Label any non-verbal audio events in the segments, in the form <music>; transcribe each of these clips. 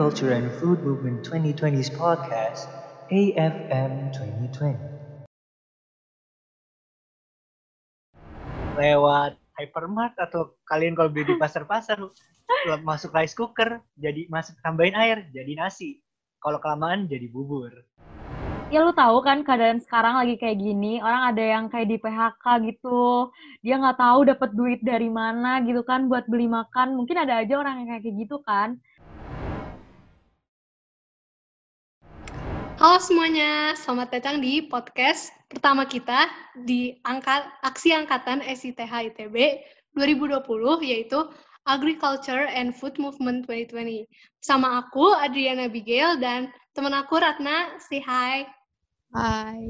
Agriculture and Food Movement 2020's podcast, AFM 2020. Lewat hypermart atau kalian kalau beli di pasar-pasar masuk rice cooker jadi masuk tambahin air jadi nasi. Kalau kelamaan jadi bubur. Ya lu tahu kan keadaan sekarang lagi kayak gini orang ada yang kayak di PHK gitu. Dia nggak tahu dapat duit dari mana gitu kan buat beli makan. Mungkin ada aja orang yang kayak gitu kan Halo semuanya, selamat datang di podcast pertama kita di angkat aksi angkatan SITH ITB 2020 yaitu Agriculture and Food Movement 2020. Sama aku Adriana Abigail dan teman aku Ratna, say hi. Hai.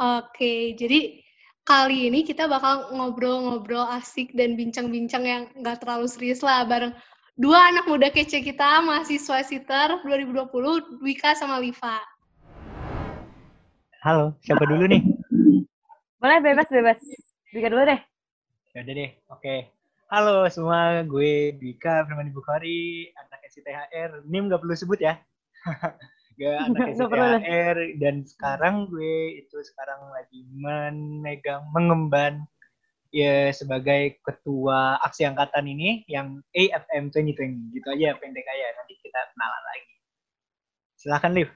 Oke, jadi kali ini kita bakal ngobrol-ngobrol asik dan bincang-bincang yang nggak terlalu serius lah bareng dua anak muda kece kita, mahasiswa SITER 2020, Dwika sama Liva. Halo, siapa dulu nih? Boleh bebas bebas. Dwika dulu deh. Ya udah deh, oke. Halo semua, gue Dwika Firman Bukhari, anak SITHR. NIM nggak perlu sebut ya. <laughs> gak anak SITHR dan sekarang gue itu sekarang lagi memegang mengemban ya sebagai ketua aksi angkatan ini yang AFM 2020 gitu aja pendek aja nanti kita kenalan lagi. Silakan Liv.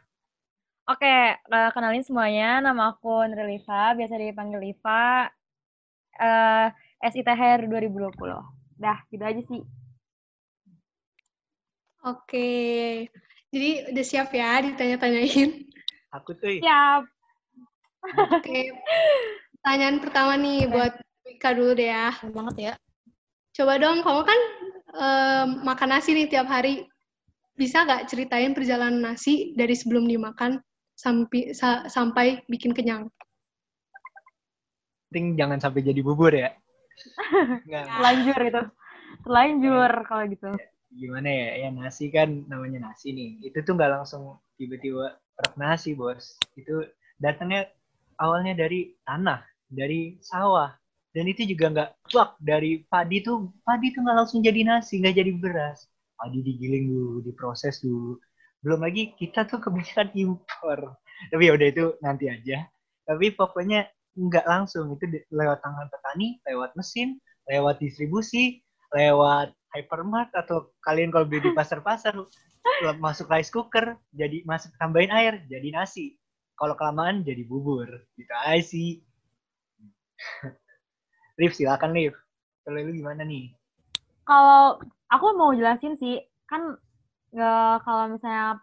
Oke uh, kenalin semuanya. Nama aku Nreliva biasa dipanggil Liva. Uh, SITHR 2020 dah gitu aja sih. Oke. Jadi udah siap ya ditanya-tanyain? Aku tuh siap. Oke. Pertanyaan pertama nih buat Wika dulu deh ya. banget ya. Coba dong, kamu kan um, makan nasi nih tiap hari. Bisa nggak ceritain perjalanan nasi dari sebelum dimakan sampai sa sampai bikin kenyang? Penting jangan sampai jadi bubur ya. Terlanjur itu. Terlanjur kalau gitu. Gimana ya? Ya nasi kan namanya nasi nih. Itu tuh nggak langsung tiba-tiba truk nasi, Bos. Itu datangnya awalnya dari tanah, dari sawah, dan itu juga nggak plak. Dari padi tuh padi tuh nggak langsung jadi nasi nggak jadi beras. Padi digiling dulu diproses dulu. Belum lagi kita tuh kebanyakan impor. Tapi ya udah itu nanti aja. Tapi pokoknya nggak langsung. Itu lewat tangan petani lewat mesin lewat distribusi lewat hypermart atau kalian kalau beli di pasar-pasar masuk rice cooker jadi masuk tambahin air jadi nasi. Kalau kelamaan jadi bubur. Gitu aja sih Liv silakan Liv. Kalau lu gimana nih? Kalau aku mau jelasin sih, kan uh, kalau misalnya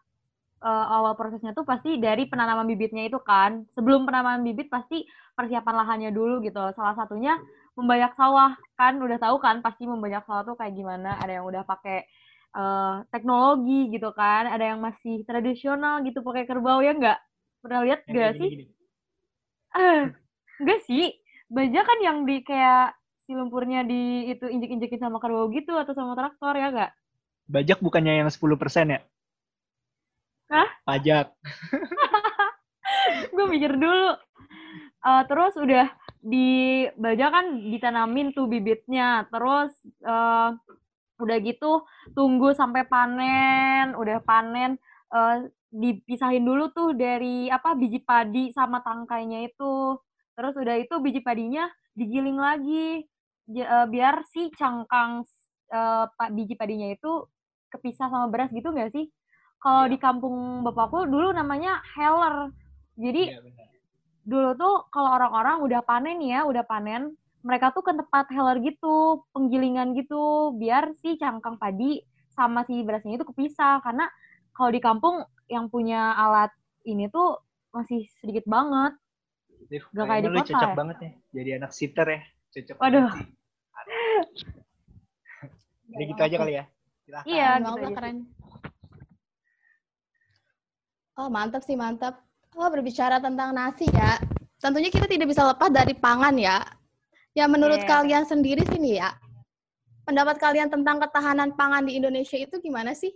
uh, awal prosesnya tuh pasti dari penanaman bibitnya itu kan. Sebelum penanaman bibit pasti persiapan lahannya dulu gitu. Salah satunya membanyak sawah kan udah tahu kan pasti membanyak sawah tuh kayak gimana. Ada yang udah pakai uh, teknologi gitu kan, ada yang masih tradisional gitu pakai kerbau ya enggak? Pernah lihat enggak sih? Uh, enggak sih baja kan yang di kayak si lumpurnya di itu injek-injekin sama kerbau gitu atau sama traktor ya gak? Bajak bukannya yang 10% ya? Hah? Pajak. <laughs> gue mikir dulu. Uh, terus udah di baja kan ditanamin tuh bibitnya. Terus uh, udah gitu tunggu sampai panen, udah panen uh, dipisahin dulu tuh dari apa biji padi sama tangkainya itu. Terus udah itu biji padinya digiling lagi uh, biar si cangkang uh, biji padinya itu kepisah sama beras gitu nggak sih? Kalau ya. di kampung bapakku dulu namanya heller. Jadi ya, dulu tuh kalau orang-orang udah panen ya, udah panen, mereka tuh ke tempat heller gitu, penggilingan gitu, biar si cangkang padi sama si berasnya itu kepisah. Karena kalau di kampung yang punya alat ini tuh masih sedikit banget. Liv, gak kayak di kota cocok ya? banget ya jadi anak sitter ya cocok Waduh. <laughs> Jadi gitu aja kali ya. Silahkan. Iya, gitu aja. keren. Oh, mantap sih, mantap. Oh, berbicara tentang nasi ya. Tentunya kita tidak bisa lepas dari pangan ya. Ya, menurut yeah. kalian sendiri sini ya, pendapat kalian tentang ketahanan pangan di Indonesia itu gimana sih?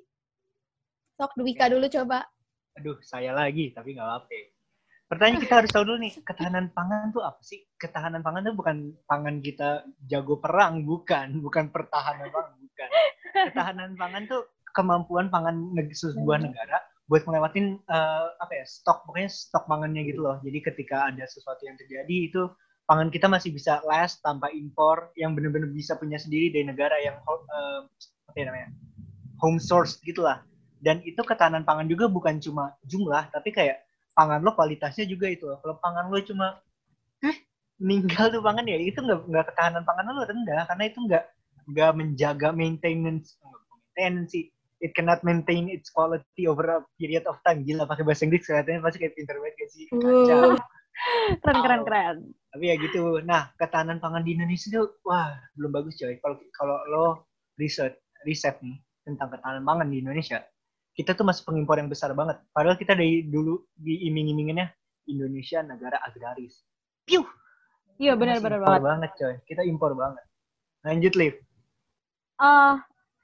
Sok Dwika dulu coba. Aduh, saya lagi, tapi nggak apa-apa. Pertanyaan kita harus tahu dulu nih, ketahanan pangan tuh apa sih? Ketahanan pangan tuh bukan pangan kita jago perang, bukan. Bukan pertahanan pangan, bukan. Ketahanan pangan tuh kemampuan pangan sebuah negara buat ngelewatin eh, apa ya stok pokoknya stok pangannya gitu loh. Jadi ketika ada sesuatu yang terjadi itu pangan kita masih bisa last tanpa impor yang benar-benar bisa punya sendiri dari negara yang eh, apa ya namanya home source gitulah. Dan itu ketahanan pangan juga bukan cuma jumlah tapi kayak pangan lo kualitasnya juga itu loh. Kalau pangan lo cuma eh meninggal tuh pangan ya itu nggak nggak ketahanan pangan lo rendah karena itu nggak nggak menjaga maintenance maintenance sih it cannot maintain its quality over a period of time. Gila pakai bahasa Inggris kelihatannya pasti kayak pinter banget gak sih? Kacau. <laughs> Keren, keren, keren. Tapi ya gitu. Nah, ketahanan pangan di Indonesia tuh wah, belum bagus coy. Kalau kalau lo riset riset nih tentang ketahanan pangan di Indonesia, kita tuh masih pengimpor yang besar banget. Padahal kita dari dulu diiming-iminginnya Indonesia negara agraris. Piu. Iya, Kita benar, masih benar impor banget. banget coy. Kita impor banget. Lanjut, Liv. eh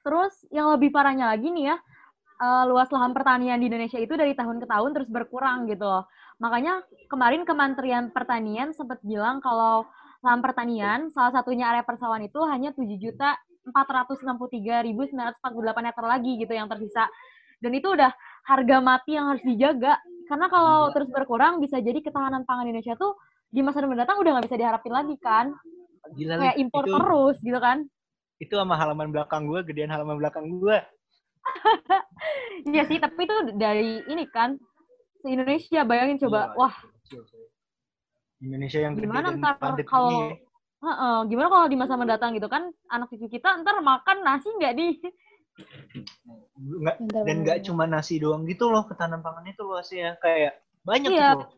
terus yang lebih parahnya lagi nih ya, eh, luas lahan pertanian di Indonesia itu dari tahun ke tahun terus berkurang gitu loh. Makanya kemarin Kementerian Pertanian sempat bilang kalau lahan pertanian, salah satunya area persawahan itu hanya 7 juta 463.948 hektar lagi gitu yang tersisa. Dan itu udah harga mati yang harus dijaga. Karena kalau Gila. terus berkurang bisa jadi ketahanan pangan Indonesia tuh di masa mendatang udah nggak bisa diharapin lagi kan. Gila, Kayak impor itu, terus gitu kan. itu sama halaman belakang gue, gedean halaman belakang gue. <laughs> Iya sih, tapi itu dari ini kan se Indonesia bayangin coba, Iya. wah. Indonesia yang gede Gimana ntar kalau- ya. heeh, gimana kalau di masa mendatang gitu kan anak cucu kita ntar makan nasi nggak di? Nggak- Bentar, dan nggak cuma nasi doang gitu loh ketahanan pangannya itu luasnya kayak banyak Iya. gitu loh.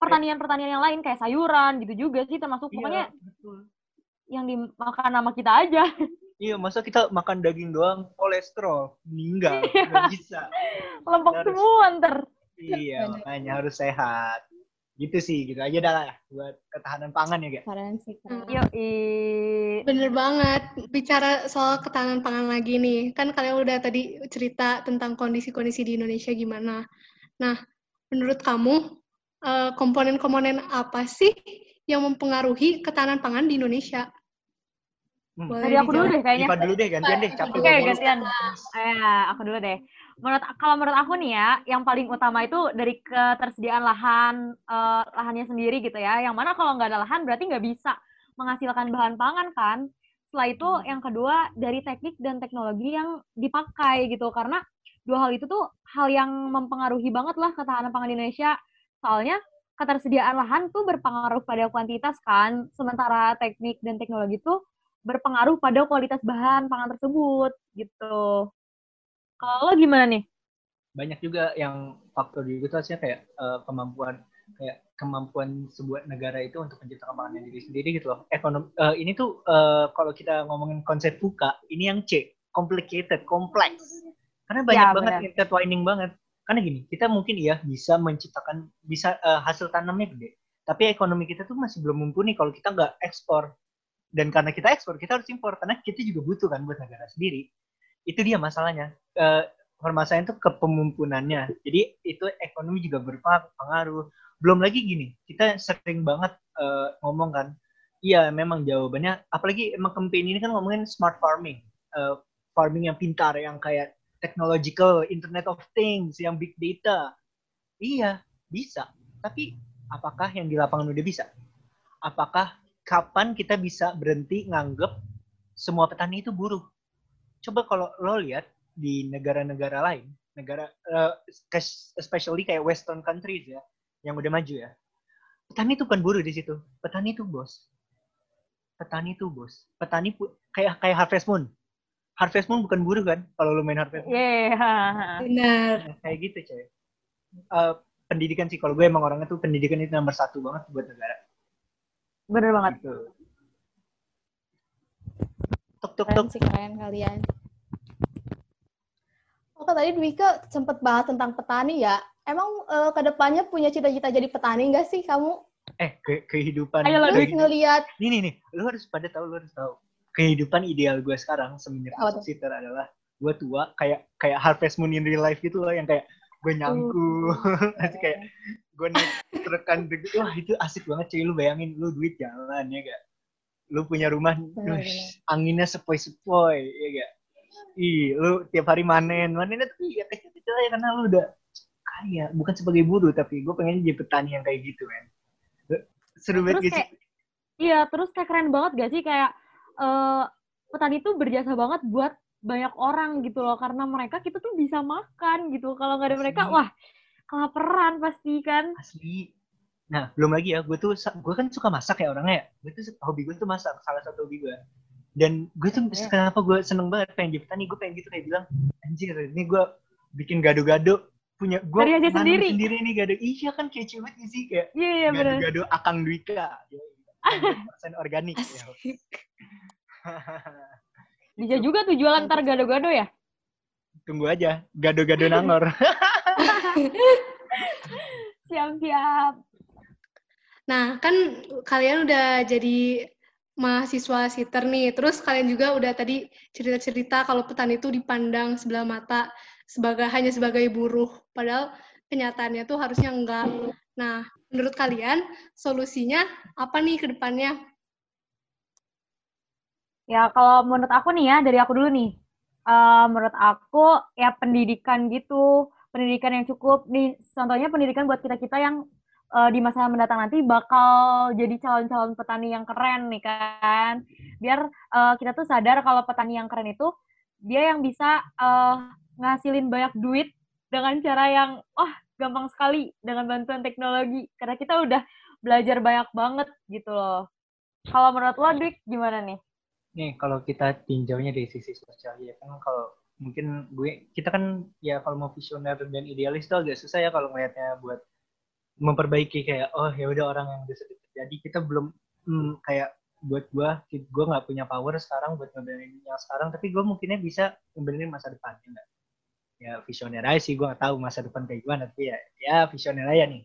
Pertanian-pertanian yang lain kayak sayuran gitu juga sih termasuk pokoknya Iya, betul. yang dimakan sama kita aja. Iya, masa kita makan daging doang kolesterol meninggal nggak bisa. <laughs> Lempeng Harus. semua ntar. Iya, Bener. makanya harus sehat. Gitu sih, gitu aja dah lah buat ketahanan pangan ya, sih, keren. Yo, Bener banget. Bicara soal ketahanan pangan lagi nih. Kan kalian udah tadi cerita tentang kondisi-kondisi di Indonesia gimana. Nah, menurut kamu, eh, komponen-komponen apa sih yang mempengaruhi ketahanan pangan di Indonesia? Hmm. Boleh Tadi aku dulu deh kayaknya. Ipa dulu deh, gantian deh. Capek Oke, mulu. gantian. Eh, aku dulu deh. Menurut kalau menurut aku nih ya, yang paling utama itu dari ketersediaan lahan eh, lahannya sendiri gitu ya. Yang mana kalau nggak ada lahan berarti nggak bisa menghasilkan bahan pangan kan. Setelah itu yang kedua dari teknik dan teknologi yang dipakai gitu karena dua hal itu tuh hal yang mempengaruhi banget lah ketahanan pangan di Indonesia. Soalnya ketersediaan lahan tuh berpengaruh pada kuantitas kan, sementara teknik dan teknologi tuh berpengaruh pada kualitas bahan pangan tersebut gitu. Kalau lo gimana nih? banyak juga yang faktor juga tuh harusnya kayak eh, kemampuan kayak kemampuan sebuah negara itu untuk menciptakan pangannya diri sendiri gitu loh. Ekonom eh, ini tuh eh, kalau kita ngomongin konsep buka, ini yang C, complicated, kompleks. Karena banyak Ya, banget intertwining banget. Karena gini, kita mungkin iya bisa menciptakan bisa eh, hasil tanamnya gede, tapi ekonomi kita tuh masih belum mumpuni kalau kita nggak ekspor. Dan karena kita ekspor, kita harus impor karena kita juga butuh kan buat negara sendiri. Itu dia masalahnya. Eh, permasalahan itu kepemimpunannya. Jadi itu ekonomi juga berpengaruh. Belum lagi gini, kita sering banget eh, ngomong kan, iya memang jawabannya, apalagi emang campaign ini kan ngomongin smart farming, Eh, farming yang pintar, yang kayak technological, Internet of Things, yang big data. Iya, bisa. Tapi apakah yang di lapangan udah bisa? Apakah kapan kita bisa berhenti nganggep semua petani itu buruh? Coba kalau lo lihat di negara-negara lain, negara eh, especially kayak Western countries ya, yang udah maju ya. Petani itu bukan buruh di situ. Petani itu bos. Petani itu bos. Petani pu- kayak kayak Harvest Moon. Harvest Moon bukan buruh kan? Kalau lo main Harvest Moon. Yeah. Benar. Nah, kayak gitu coy. Eh, pendidikan sih kalau gue emang orangnya tuh pendidikan itu nomor satu banget buat negara. Bener banget. Gitu. Tuk tuk Keren tuk. sih, keren kalian. Oke, tadi Dwika sempet bahas tentang petani ya. Emang eh, ke depannya punya cita-cita jadi petani nggak sih kamu? Eh ke kehidupan. Ayo lo, Terus ngelihat Nih nih nih, lu harus pada tahu, lu harus tahu. Kehidupan ideal gue sekarang semenjak sitter adalah gue tua kayak kayak Harvest Moon in real life gitu loh yang kayak gue nyangku, nanti <laughs> kayak gue naik trekan deg- wah itu asik banget cuy lu bayangin lu duit jalan ya gak lu punya rumah Bener, ush, anginnya sepoi-sepoi ya gak ih lu tiap hari manen. Manennya tuh ya kecil-kecil aja karena lu udah kaya. Bukan sebagai buruh tapi gue pengen jadi petani yang kayak gitu kan seru banget kayak, iya, terus kayak keren banget gak sih? Kayak eh petani tuh berjasa banget buat banyak orang gitu loh. Karena mereka kita tuh bisa makan gitu. Kalau nggak ada mereka Asli. wah kelaparan pasti kan. Asli. Nah belum lagi ya gue tuh gue kan suka masak ya orangnya ya. Gue tuh hobi gue tuh masak. Salah satu hobi gue dan gue tuh Oke. kenapa gue seneng banget pengen jadi petani gue pengen gitu kayak bilang anjir ini gue bikin gado-gado punya gue Dari aja sendiri. sendiri nih gado. Iya kan kece banget sih kayak iya iya bener. gado-gado akang Dwika. Persen organik ya. Bisa juga tuh jualan ntar gado-gado ya? Tunggu aja gado-gado nangor. <laughs> Siap-siap Nah, kan kalian udah jadi mahasiswa siter nih, terus kalian juga udah tadi cerita-cerita kalau petani itu dipandang sebelah mata sebagai hanya sebagai buruh, padahal kenyataannya tuh harusnya enggak. Nah, menurut kalian solusinya apa nih ke depannya? Ya, kalau menurut aku nih ya, dari aku dulu nih. Eh, menurut aku, ya pendidikan gitu. Pendidikan yang cukup. Nih, contohnya pendidikan buat kita-kita yang eh, di masa mendatang nanti bakal jadi calon-calon petani yang keren nih kan. Biar eh, kita tuh sadar kalau petani yang keren itu, dia yang bisa eh, ngasilin banyak duit dengan cara yang, oh gampang sekali dengan bantuan teknologi. Karena kita udah belajar banyak banget gitu loh. Kalau menurut lo, Dik, gimana nih? nih kalau kita tinjaunya dari sisi sosial ya kan kalau mungkin gue kita kan ya kalau mau visioner dan idealis tuh agak susah ya kalau ngelihatnya buat memperbaiki kayak oh ya udah orang yang udah sudah terjadi kita belum hmm, kayak buat gue gue nggak punya power sekarang buat ngebenerin yang sekarang tapi gue mungkinnya bisa ngebenerin masa depan ya ya visioner aja sih gue nggak tahu masa depan kayak gimana tapi ya ya visioner aja nih.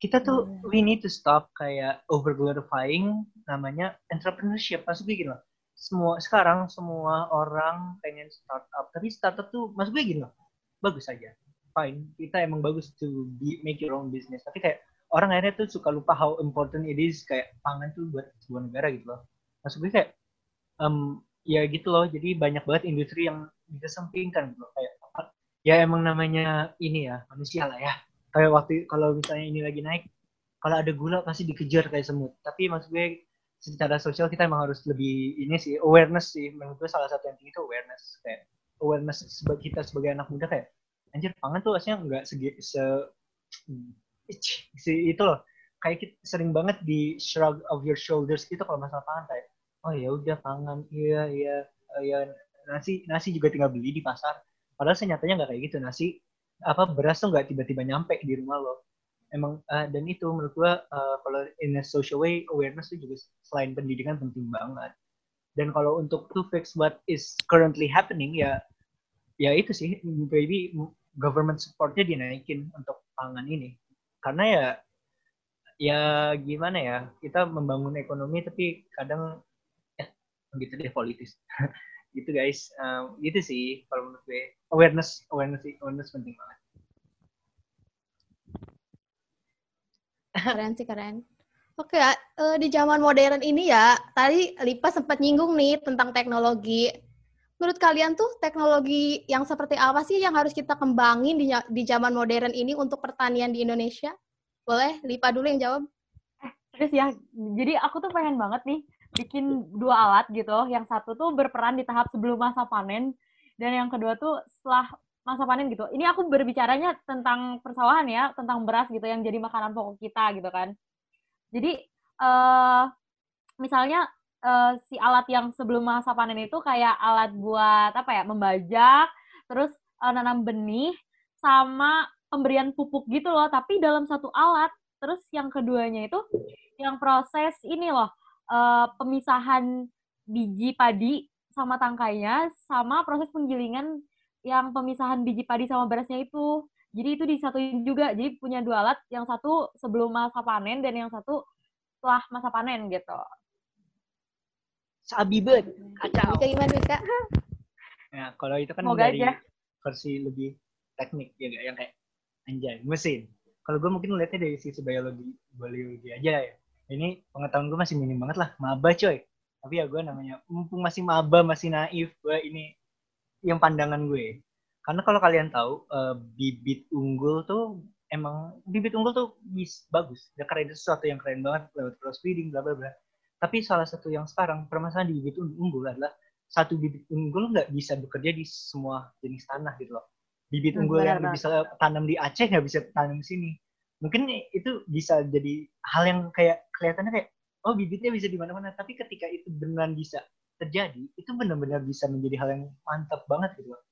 Kita tuh we need to stop kayak over glorifying namanya entrepreneurship. Maksud gue gini loh semua sekarang semua orang pengen startup tapi startup tuh maksud gue gini loh bagus aja fine kita emang bagus to be, make your own business. Tapi kayak orang akhirnya tuh suka lupa how important it is kayak pangan tuh buat sebuah negara gitu loh. Maksud gue kayak em, ya gitu loh. Jadi banyak banget industri yang dikesampingkan gitu loh. kayak ya emang namanya ini ya manusia lah ya. Kayak waktu kalau misalnya ini lagi naik kalau ada gula pasti dikejar kayak semut. Tapi maksud gue secara sosial kita emang harus lebih ini sih awareness sih. Menurut gue salah satu yang tinggi itu awareness. Kayak awareness sebagai kita sebagai anak muda kayak anjir pangan tuh aslinya nggak segi se si itu loh. Kayak kita sering banget di shrug of your shoulders gitu kalau masalah pangan kayak oh ya udah pangan. Iya iya iya. Nasi nasi juga tinggal beli di pasar. Padahal senyatanya nggak kayak gitu. Nasi apa beras tuh nggak tiba-tiba nyampe di rumah lo emang uh, dan itu menurut gua uh, kalau in a social way awareness itu juga selain pendidikan penting banget. Dan kalau untuk to fix what is currently happening ya ya itu sih. Maybe government supportnya dinaikin untuk pangan ini karena ya ya gimana ya kita membangun ekonomi tapi kadang ya gitu deh politis <laughs> gitu guys um, gitu sih kalau menurut gue awareness awareness awareness penting banget Keren sih, keren. Oke, ya, eh, di zaman modern ini ya, tadi Lipa sempat nyinggung nih tentang teknologi. Menurut kalian tuh teknologi yang seperti apa sih yang harus kita kembangin di, di zaman modern ini untuk pertanian di Indonesia? Boleh, Lipa dulu yang jawab. Terus ya, jadi aku tuh pengen banget nih bikin dua alat gitu. Yang satu tuh berperan di tahap sebelum masa panen, dan yang kedua tuh setelah masa panen gitu. Ini aku berbicaranya tentang persawahan ya, tentang beras gitu yang jadi makanan pokok kita gitu kan. Jadi eh misalnya eh, si alat yang sebelum masa panen itu kayak alat buat apa ya, membajak, terus eh, nanam benih sama pemberian pupuk gitu loh, tapi dalam satu alat. Terus yang keduanya itu yang proses ini loh, eh, pemisahan biji padi sama tangkainya sama proses penggilingan yang pemisahan biji padi sama berasnya itu. Jadi itu disatuin juga. Jadi punya dua alat, yang satu sebelum masa panen dan yang satu setelah masa panen gitu. Sabi banget kacau Wika gimana, Wika? Nah, <laughs> kalau itu kan Semoga dari aja. versi lebih teknik ya yang kayak anjay mesin. Kalau gue mungkin lihatnya dari sisi biologi biologi aja ya. Ini pengetahuan gue masih minim banget lah, maba coy. Tapi ya gue namanya mumpung masih maba, masih naif, gue ini yang pandangan gue. Karena kalau kalian tahu uh, bibit unggul tuh emang bibit unggul tuh bis, bagus. Ya karena itu sesuatu yang keren banget lewat crossbreeding bla bla bla. Tapi salah satu yang sekarang permasalahan di bibit unggul adalah satu bibit unggul nggak bisa bekerja di semua jenis tanah gitu loh. Bibit Hmm, unggul yang benar, bisa tanam di Aceh nggak bisa tanam di sini. Mungkin itu bisa jadi hal yang kayak kelihatannya kayak oh bibitnya bisa di mana-mana, tapi ketika itu beneran bisa terjadi, itu benar-benar bisa menjadi hal yang mantap banget gitu loh.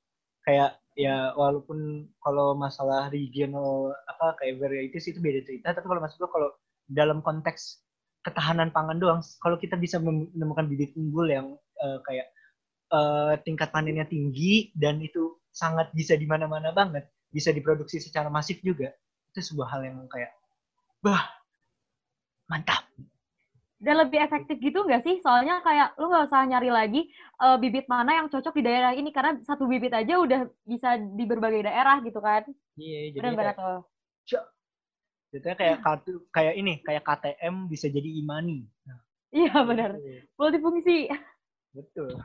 Kayak ya walaupun kalau masalah regional apa kayak varieties itu beda cerita, tapi kalau gue kalau dalam konteks ketahanan pangan doang, kalau kita bisa menemukan bibit unggul yang eh, kayak eh, tingkat panennya tinggi dan itu sangat bisa di mana-mana banget, bisa diproduksi secara masif juga, itu sebuah hal yang kayak wah mantap. Dan lebih efektif gitu nggak sih? Soalnya kayak lu nggak usah nyari lagi eh, bibit mana yang cocok di daerah ini karena satu bibit aja udah bisa di berbagai daerah gitu kan. Iya, jadi Benar tuh. Jadinya kayak kartu kayak ini kayak KTM bisa jadi imani. Nah, Iya benar. gitu. Multifungsi. Betul.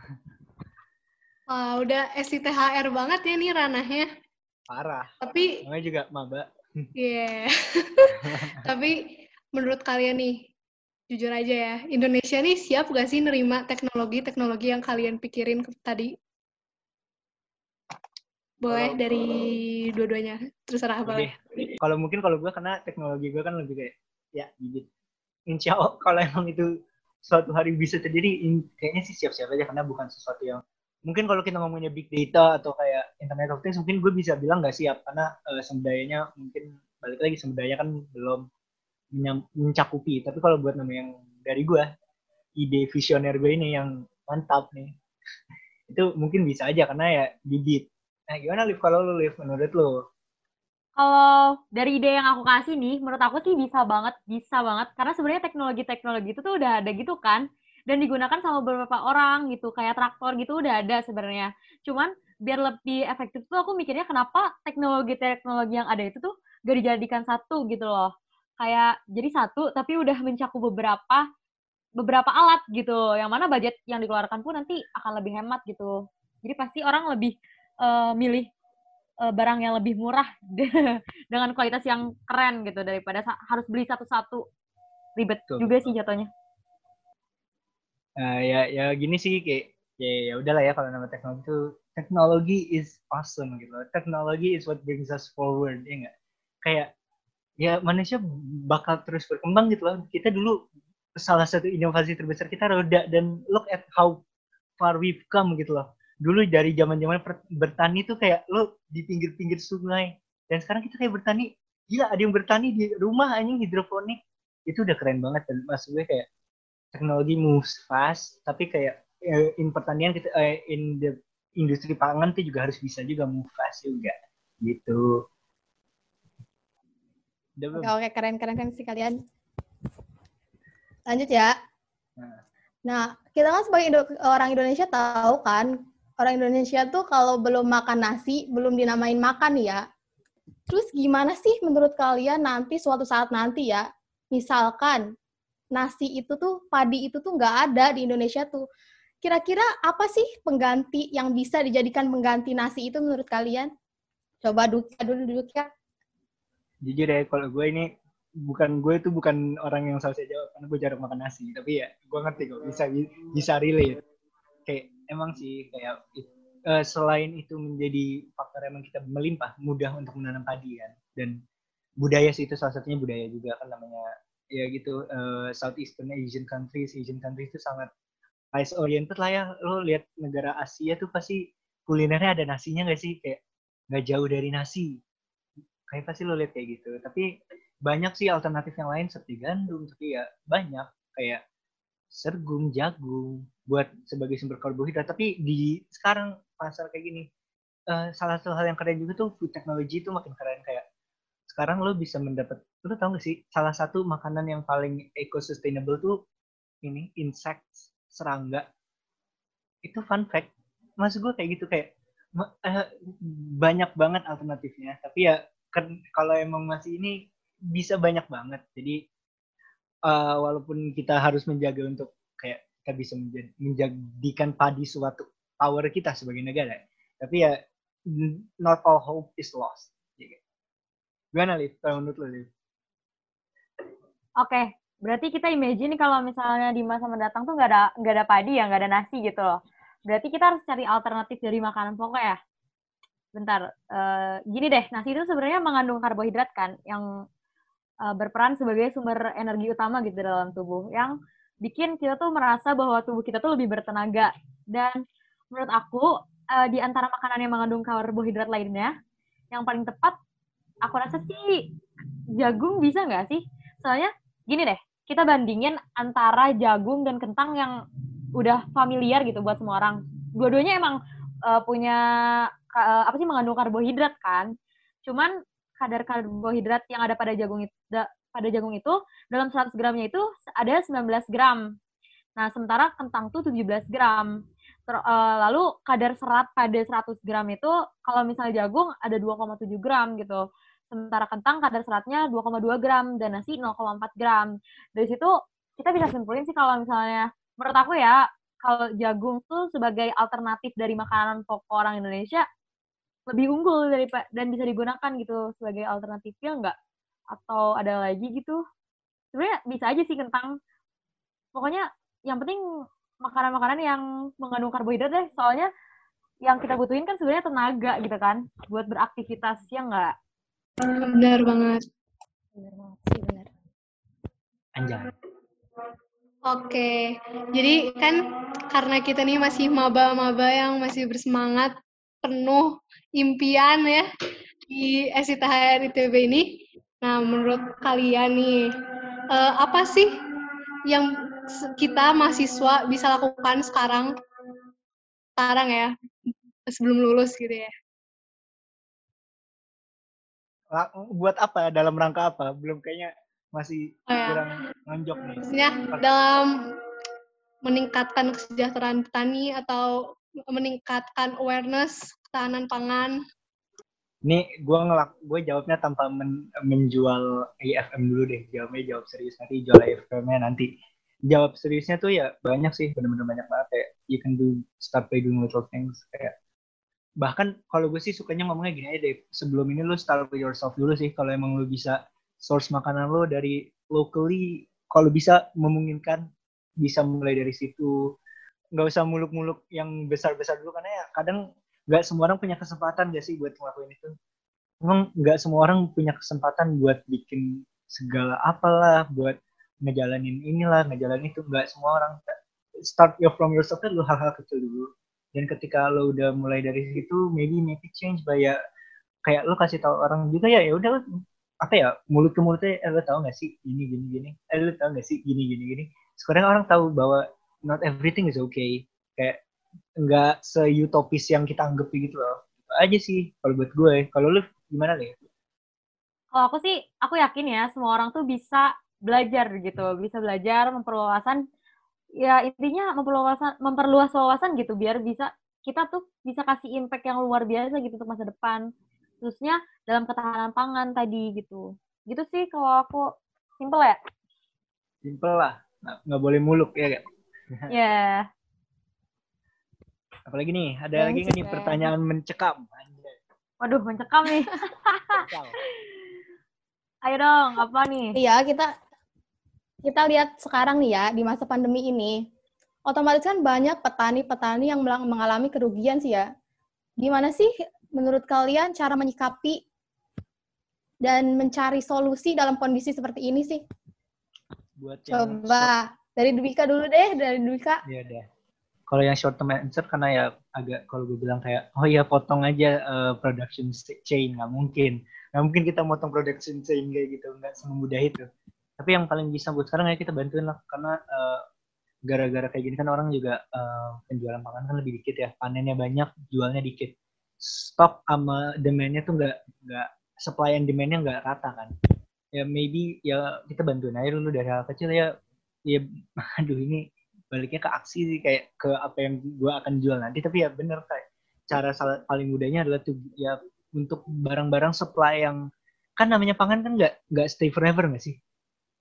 Wah, udah SITHR banget ya nih ranahnya. Parah. Tapi, Namanya juga maba. ya. <laughs> Tapi menurut kalian nih, jujur aja ya, Indonesia nih siap gak sih nerima teknologi-teknologi yang kalian pikirin tadi? Boleh dari dua-duanya, terserah boleh. Oke. Kalau mungkin kalau gue karena teknologi gue kan lebih kayak ya bibit. Insya Allah <laughs> kalau emang itu suatu hari bisa terjadi, in- kayaknya sih siap-siap aja karena bukan sesuatu yang mungkin kalau kita ngomongnya big data atau kayak internet of things mungkin gue bisa bilang nggak siap karena dayanya mungkin balik lagi sumber daya kan belum mencakupi tapi kalau buat nama yang dari gue ide visioner gue ini yang mantap nih <laughs> itu mungkin bisa aja karena ya bibit nah gimana Liv kalau lu Liv menurut lu Kalau dari ide yang aku kasih nih, menurut aku sih bisa banget, bisa banget. Karena sebenarnya teknologi-teknologi itu tuh udah ada gitu kan. Dan digunakan sama beberapa orang gitu. Kayak traktor gitu udah ada sebenarnya. Cuman biar lebih efektif tuh aku mikirnya kenapa teknologi-teknologi yang ada itu tuh gak dijadikan satu gitu loh. Kayak jadi satu tapi udah mencakup beberapa beberapa alat gitu. Yang mana budget yang dikeluarkan pun nanti akan lebih hemat gitu. Jadi pasti orang lebih eh, milih eh, barang yang lebih murah <laughs> dengan kualitas yang keren gitu daripada harus beli satu-satu ribet Betul, juga sih jatuhnya. Nah, ya ya gini sih kayak ya ya udahlah ya kalau nama teknologi itu teknologi is awesome gitu. Teknologi is what brings us forward ya enggak? Kayak ya manusia bakal terus berkembang gitu loh. Kita dulu salah satu inovasi terbesar kita roda dan look at how far we've come gitu loh. Dulu dari zaman-zaman per- bertani tuh kayak lo di pinggir-pinggir sungai dan sekarang kita kayak bertani gila ada yang bertani di rumah anjing hidroponik itu udah keren banget dan maksud gue kayak teknologi moves fast tapi kayak eh, in pertanian kita eh, in the industri pangan tuh juga harus bisa juga move fast juga gitu? Oke, oke, keren, keren, keren sih kalian. Lanjut ya. Nah. Nah, kita kan sebagai Indo- orang Indonesia tahu kan, orang Indonesia tuh kalau belum makan nasi, belum dinamain makan ya. Terus gimana sih menurut kalian nanti suatu saat nanti ya, misalkan nasi itu tuh, padi itu tuh nggak ada di Indonesia tuh. Kira-kira apa sih pengganti yang bisa dijadikan pengganti nasi itu menurut kalian? Coba Dukia dulu, Dukia. jujur ya kalau gue ini bukan gue tuh bukan orang yang selesai jawab karena gue jarang makan nasi tapi ya gue ngerti kok bisa bisa relate kayak emang sih kayak eh, selain itu menjadi faktor emang kita melimpah mudah untuk menanam padi kan. Dan budaya sih itu salah satunya budaya juga kan namanya ya gitu eh, Southeastern Asian countries. Asian countries itu sangat rice oriented lah ya. Lo lihat negara Asia tuh pasti kulinernya ada nasinya nggak sih? Kayak nggak jauh dari nasi. Kayak pasti lo lihat kayak gitu. Tapi banyak sih alternatif yang lain seperti gandum tapi ya banyak. Kayak sergum jagung buat sebagai sumber karbohidrat. Tapi di sekarang pasar kayak gini eh, salah satu hal yang keren juga tuh food technology itu makin keren. Kayak sekarang lo bisa mendapat lo tau gak sih salah satu makanan yang paling eco sustainable tuh ini insects serangga. Itu fun fact. Maksud gue kayak gitu kayak eh, banyak banget alternatifnya. Tapi ya kalau emang masih ini bisa banyak banget. Jadi eh, walaupun kita harus menjaga untuk kayak kita bisa menjadi- menjadikan padi suatu power kita sebagai negara tapi ya not all hope is lost gitu. gimana Liv kalau menurut lo Liv Oke, berarti kita imagine kalau misalnya di masa mendatang tuh nggak ada nggak ada padi ya, nggak ada nasi gitu loh. Berarti kita harus cari alternatif dari makanan pokok ya. Bentar, uh, gini deh, nasi itu sebenarnya mengandung karbohidrat kan, yang uh, berperan sebagai sumber energi utama gitu dalam tubuh, yang bikin kita tuh merasa bahwa tubuh kita tuh lebih bertenaga. Dan menurut aku, uh, di antara makanan yang mengandung karbohidrat lainnya, yang paling tepat, aku rasa sih jagung bisa nggak sih? Soalnya gini deh, kita bandingin antara jagung dan kentang yang udah familiar gitu buat semua orang. Dua-duanya emang uh, punya uh, apa sih mengandung karbohidrat kan. Cuman kadar karbohidrat yang ada pada jagung itu da, pada jagung itu dalam 100 gramnya itu ada 19 gram. Nah, sementara kentang tuh 17 gram. Ter, uh, lalu kadar serat pada 100 gram itu kalau misalnya jagung ada 2,7 gram gitu sementara kentang kadar seratnya 2,2 gram dan nasi 0,4 gram. Dari situ kita bisa simpulin sih kalau misalnya menurut aku ya kalau jagung tuh sebagai alternatif dari makanan pokok orang Indonesia lebih unggul dari dan bisa digunakan gitu sebagai alternatifnya enggak atau ada lagi gitu sebenarnya bisa aja sih kentang pokoknya yang penting makanan-makanan yang mengandung karbohidrat deh soalnya yang kita butuhin kan sebenarnya tenaga gitu kan buat beraktivitas ya enggak Benar banget. Benar banget sih, benar. Anjay. Oke, jadi kan karena kita nih masih maba-maba yang masih bersemangat, penuh impian ya di SITHR ITB ini. Nah, menurut kalian nih, eh, apa sih yang kita mahasiswa bisa lakukan sekarang, sekarang ya, sebelum lulus gitu ya? buat apa dalam rangka apa belum kayaknya masih oh, ya. kurang nonjok nih maksudnya dalam meningkatkan kesejahteraan petani atau meningkatkan awareness ketahanan pangan. Ini gue ngelak gue jawabnya tanpa men, menjual IFM dulu deh. Jawabnya jawab serius. Nanti jual IFM-nya nanti. Jawab seriusnya tuh ya banyak sih. Bener-bener banyak banget. Kayak you can do start by doing little things. Kayak bahkan kalau gue sih sukanya ngomongnya gini aja deh sebelum ini lo start with yourself dulu sih. Kalau emang lo bisa source makanan lo dari locally kalau bisa memungkinkan bisa mulai dari situ nggak usah muluk-muluk yang besar-besar dulu karena ya kadang nggak semua orang punya kesempatan gak sih buat ngelakuin itu? Emang nggak semua orang punya kesempatan buat bikin segala apalah buat ngejalanin inilah ngejalanin itu. Nggak semua orang start your from yourself dulu hal-hal kecil dulu. Dan ketika lo udah mulai dari situ maybe make it change by ya kayak lo kasih tahu orang juga ya ya udah apa ya mulut ke mulutnya eh, lo tau gak sih gini gini gini? Eh lo tau gak sih gini gini gini? Sekarang orang tahu bahwa not everything is okay. Kayak nggak seutopis yang kita anggap gitu loh. Aja sih kalau buat gue. Kalau lo gimana nih? Kalau aku sih aku yakin ya semua orang tuh bisa belajar gitu. Bisa belajar memperluasan ya intinya memperluas memperluas wawasan gitu biar bisa kita tuh bisa kasih impact yang luar biasa gitu untuk masa depan. Khususnya dalam ketahanan pangan tadi gitu. Gitu sih kalau aku. Simple ya? Simple lah. Nggak boleh muluk ya kan <laughs> ya. Yeah. apalagi nih ada lagi nggak nih pertanyaan mencekam? Waduh mencekam nih. <laughs> Ayo dong apa nih? Iya kita kita lihat sekarang nih ya, di masa pandemi ini, otomatis kan banyak petani-petani yang mengalami kerugian sih ya. Gimana sih menurut kalian cara menyikapi dan mencari solusi dalam kondisi seperti ini sih? Buat Coba dari Dwika dulu deh, dari Dwika. Iya deh. Kalau yang short term answer karena ya agak kalau gue bilang kayak oh ya potong aja uh, production chain nggak mungkin nggak mungkin kita motong production chain kayak gitu nggak semudah itu tapi yang paling bisa buat sekarang ya kita bantuin lah karena uh, gara-gara kayak gini kan orang juga uh, penjualan pangan kan lebih dikit ya panennya banyak jualnya dikit stok sama demandnya tuh nggak nggak supply and demandnya nggak rata kan ya maybe ya kita bantuin aja dulu dari hal kecil ya ya <laughs> aduh ini baliknya ke aksi sih kayak ke apa yang gue akan jual nanti. Tapi ya bener kayak cara salah, paling mudahnya adalah tuh ya untuk barang-barang supply yang kan namanya pangan kan nggak nggak stay forever nggak sih?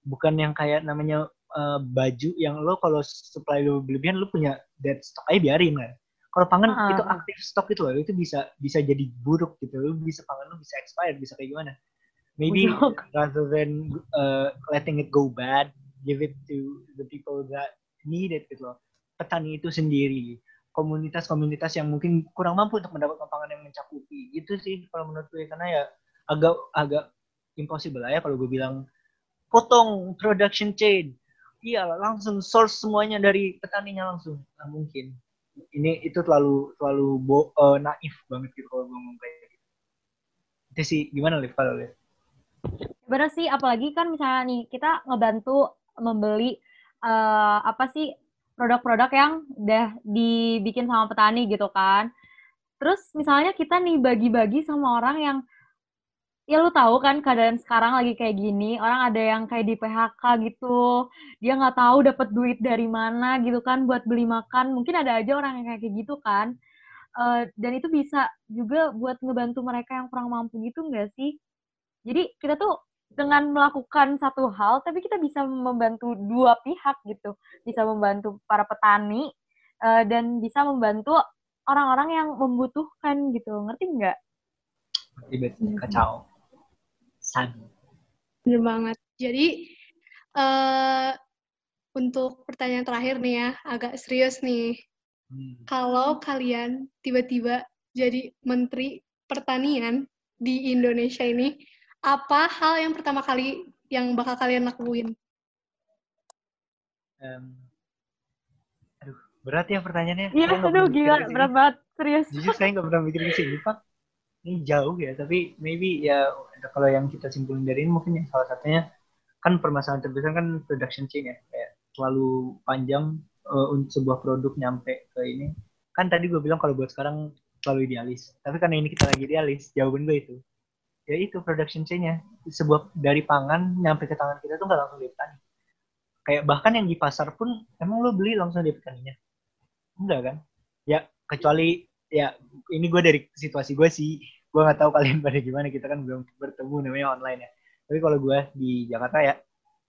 Bukan yang kayak namanya uh, baju yang lo kalau supply lo berlebihan lo punya dead stock aja biarin kan Kalau pangan Ah, itu aktif stok itu loh, itu bisa bisa jadi buruk gitu. Lu bisa pangan lu bisa expired, bisa kayak gimana? Maybe rather than uh, letting it go bad, give it to the people that need it gitu loh. Petani itu sendiri, komunitas-komunitas yang mungkin kurang mampu untuk mendapatkan pangan yang mencakupi. Itu sih kalau menurut gue karena ya agak agak impossible lah ya kalau gue bilang potong production chain. Iya langsung source semuanya dari petaninya langsung. Nggak mungkin. Ini itu terlalu terlalu bo, eh, naif banget gitu kalau gue ngomong kayak gitu. Itu sih gimana Liv kalau Liv? Bener sih, apalagi kan misalnya nih kita ngebantu membeli eh, apa sih produk-produk yang udah dibikin sama petani gitu kan. Terus misalnya kita nih bagi-bagi sama orang yang ya lu tahu kan keadaan sekarang lagi kayak gini, orang ada yang kayak di PHK gitu, dia nggak tahu dapat duit dari mana gitu kan buat beli makan. Mungkin ada aja orang yang kayak gitu kan. Eh, dan itu bisa juga buat ngebantu mereka yang kurang mampu gitu nggak sih? Jadi kita tuh dengan melakukan satu hal, tapi kita bisa membantu dua pihak gitu, bisa membantu para petani eh, dan bisa membantu orang-orang yang membutuhkan gitu, ngerti nggak? Ribet, kacau. San. Bener banget. Jadi, eh untuk pertanyaan terakhir nih ya, agak serius nih. Hmm. Kalau kalian tiba-tiba jadi menteri pertanian di Indonesia ini, apa hal yang pertama kali yang bakal kalian lakuin? Em, aduh, berat ya pertanyaannya. Iya, aduh gila, berat banget, serius. Jujur saya nggak pernah mikir ke sini, Pak. Ini jauh ya, tapi maybe ya kalau yang kita simpulin dari ini mungkin ya salah satunya kan permasalahan terbesar kan production chain ya, kayak terlalu panjang untuk sebuah produk nyampe ke ini. Kan tadi gue bilang kalau buat sekarang terlalu idealis, tapi karena ini kita lagi idealis, jawaban gue itu. Ya itu production chain-nya. Sebuah dari pangan nyampe ke tangan kita tuh nggak langsung dari petani. Kayak bahkan yang di pasar pun emang lo beli langsung dari petaninya. Enggak kan? Ya kecuali ya ini gue dari situasi gue sih gue nggak tahu kalian pada gimana kita kan belum bertemu namanya online ya tapi kalau gue di Jakarta ya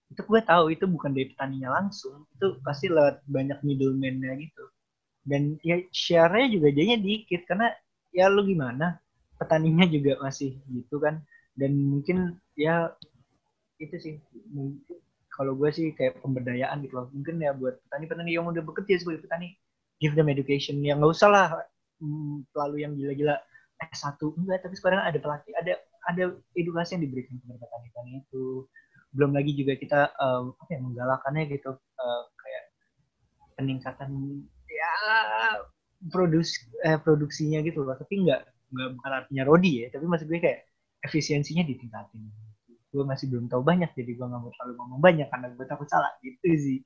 itu gue tahu itu bukan dari petaninya langsung itu pasti lewat banyak middleman-nya gitu dan ya share-nya juga jadinya dikit karena ya lu gimana petaninya juga masih gitu kan. Dan mungkin ya itu sih. Mungkin kalau gue sih kayak pemberdayaan gitu loh. Mungkin ya buat petani-petani yang udah bekerja sebagai petani give them education. Yang nggak usah lah mm, terlalu yang gila-gila. S1 enggak. Tapi sekarang ada pelatih ada ada edukasi yang diberikan kepada petani-petani itu. Belum lagi juga kita em, apa ya menggalakannya gitu. Eh, kayak peningkatan ya produs eh, produksinya gitu loh. Tapi enggak enggak bukan artinya rodi ya tapi maksud gue kayak efisiensinya ditingkatin gue masih belum tahu banyak jadi gue nggak mau terlalu ngomong banyak karena gue takut salah gitu sih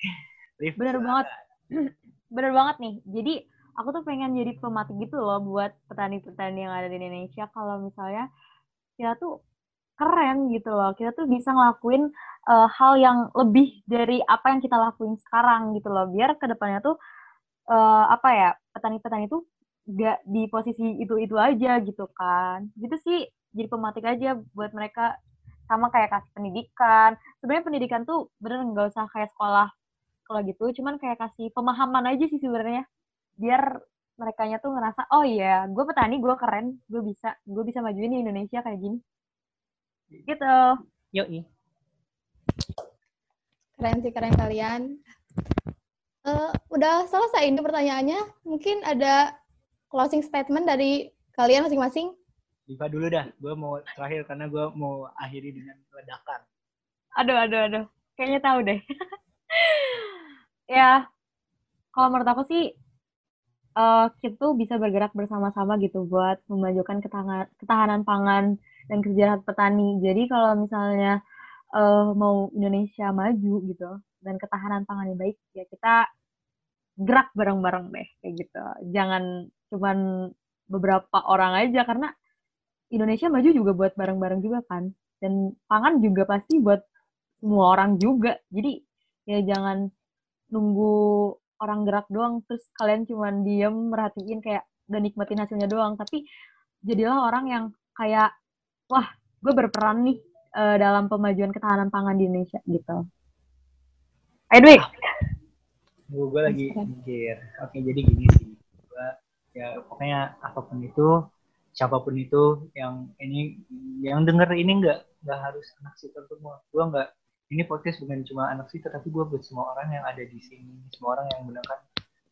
Liv, Bener banget. <clears throat> Bener banget nih. Jadi aku tuh pengen jadi pematik gitu loh buat petani-petani yang ada di Indonesia. Kalau misalnya kita tuh keren gitu loh. Kita tuh bisa ngelakuin eh, hal yang lebih dari apa yang kita lakuin sekarang gitu loh. Biar ke depannya tuh eh, apa ya petani-petani tuh gak di posisi itu-itu aja gitu kan. Gitu sih jadi pematik aja buat mereka sama kayak kasih pendidikan. Sebenarnya pendidikan tuh bener nggak usah kayak sekolah kalau gitu cuman kayak kasih pemahaman aja sih sebenarnya biar mereka tuh ngerasa oh iya gue petani gue keren gue bisa gue bisa majuin di Indonesia kayak gini gitu Yoi. Keren sih, keren kalian. Eh, udah selesai ini pertanyaannya. Mungkin ada closing statement dari kalian masing-masing. Diva dulu dah gue mau terakhir karena gue mau akhiri dengan ledakan aduh aduh aduh kayaknya tahu deh <laughs> ya kalau menurut aku sih eh, kita tuh bisa bergerak bersama-sama gitu buat memajukan ketahanan, ketahanan pangan dan kesejahteraan petani. Jadi kalau misalnya eh, mau Indonesia maju gitu dan ketahanan pangannya baik, ya kita gerak bareng-bareng deh kayak gitu. Jangan cuman beberapa orang aja karena Indonesia maju juga buat bareng-bareng juga kan. Dan pangan juga pasti buat semua orang juga. Jadi ya jangan nunggu orang gerak doang terus kalian cuman diem merhatiin kayak dan nikmatin hasilnya doang tapi jadilah orang yang kayak wah gue berperan nih eh, dalam pemajuan ketahanan pangan di Indonesia gitu. Dwi. gue lagi mikir oke jadi gini ya pokoknya apa pun itu siapa pun itu yang ini yang denger ini nggak nggak harus anak situ semua. Gue nggak ini podcast bukan cuma anak situ tapi gue buat semua orang yang ada di sini semua orang yang mendengarkan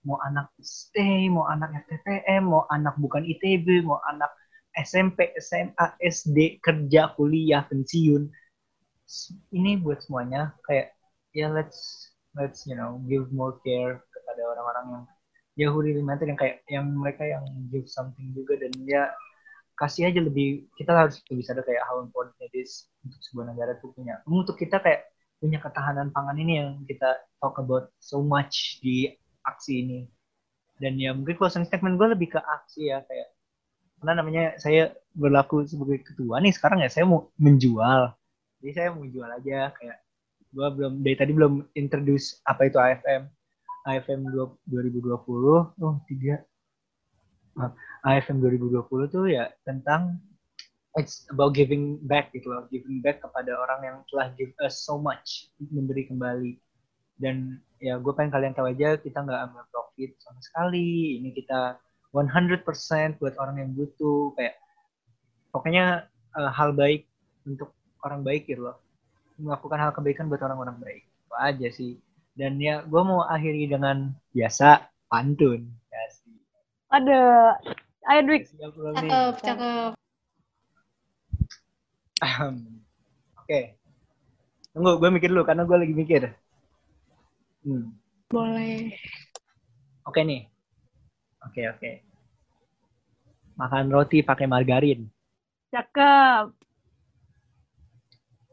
mau anak stay mau anak FTPM mau anak bukan ITB mau anak SMP SMA SD kerja kuliah pensiun. Ini buat semuanya kayak ya let's let's you know give more care kepada orang-orang yang ya really matter yang kayak yang mereka yang give something juga dan ya kasih aja lebih kita harus lebih sadar kayak how important it untuk sebuah negara tuh punya. Untuk kita kayak punya ketahanan pangan ini yang kita talk about so much di aksi ini. Dan ya mungkin closing statement gue lebih ke aksi ya kayak karena namanya saya berlaku sebagai ketua nih sekarang ya saya mau menjual. Jadi saya mau menjual aja kayak gue belum dari tadi belum introduce apa itu AFM AFM 2020 oh tiga. AFM 2020 tuh ya tentang it's about giving back gitu loh giving back kepada orang yang telah give us so much memberi kembali. Dan ya gue pengen kalian tahu aja kita nggak ambil profit sama sekali. Ini kita 100% buat orang yang butuh kayak pokoknya uh, hal baik untuk orang baik gitu loh. Melakukan hal kebaikan buat orang-orang baik. Itu aja sih dan ya, gue mau akhiri dengan biasa pantun. Ya. Ada, ayo Dwik. Cakep, cakep. Oke. Okay. Tunggu, gue mikir dulu karena gue lagi mikir. Hmm. Boleh. Oke okay, nih. Oke, okay, oke. Okay. Makan roti pakai margarin. Cakep.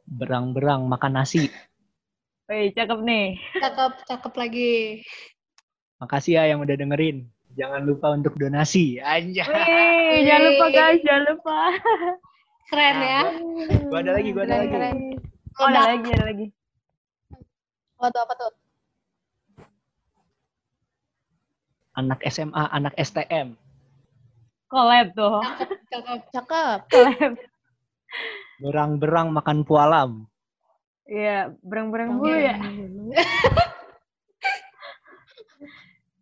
Berang-berang makan nasi. Wih, cakep nih. Cakep, cakep lagi. Makasih ya yang udah dengerin. Jangan lupa untuk donasi. Anjay. Wih, jangan lupa guys, jangan lupa. Keren nah, ya. Gua, ada lagi, gua ada lagi. Keren. Oh, ada lagi, ada lagi. Apa tuh, apa tuh? Anak SMA, anak STM. Collab tuh. Cakep, cakep. Cakep. Berang-berang makan pualam. Iya, berang-berang dulu ya. <laughs>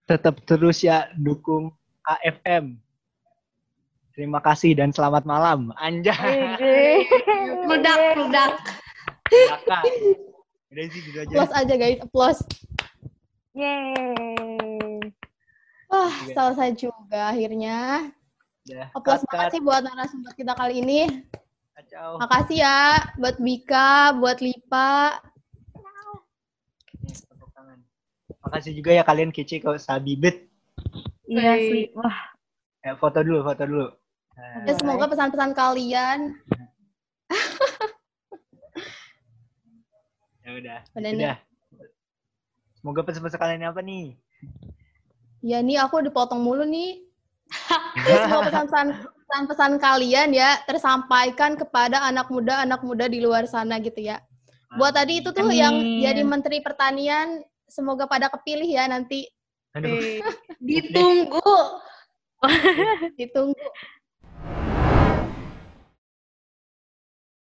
Tetap terus ya dukung AFM. Terima kasih dan selamat malam. Anjay. Meledak, meledak. Udah sih gitu aja. Applause aja guys, applause. Yeay. Wah, selesai juga akhirnya. Ya, applause banget sih buat narasumber kita kali ini. Kacau. Makasih ya buat Bika, buat Lipa. Makasih juga ya kalian kece kok sabibet. Iya sih. Wah. Ya, foto dulu, foto dulu. Nah. Ya, semoga pesan-pesan kalian. <laughs> ya udah. Udah. udah. Semoga pesan-pesan kalian apa nih? Ya nih aku dipotong mulu nih. <laughs> ya, semoga pesan-pesan pesan-pesan kalian ya tersampaikan kepada anak muda anak muda di luar sana gitu ya. Buat tadi itu tuh Amin. yang jadi Menteri Pertanian semoga pada kepilih ya nanti. Aduh. Ditunggu. Ditunggu.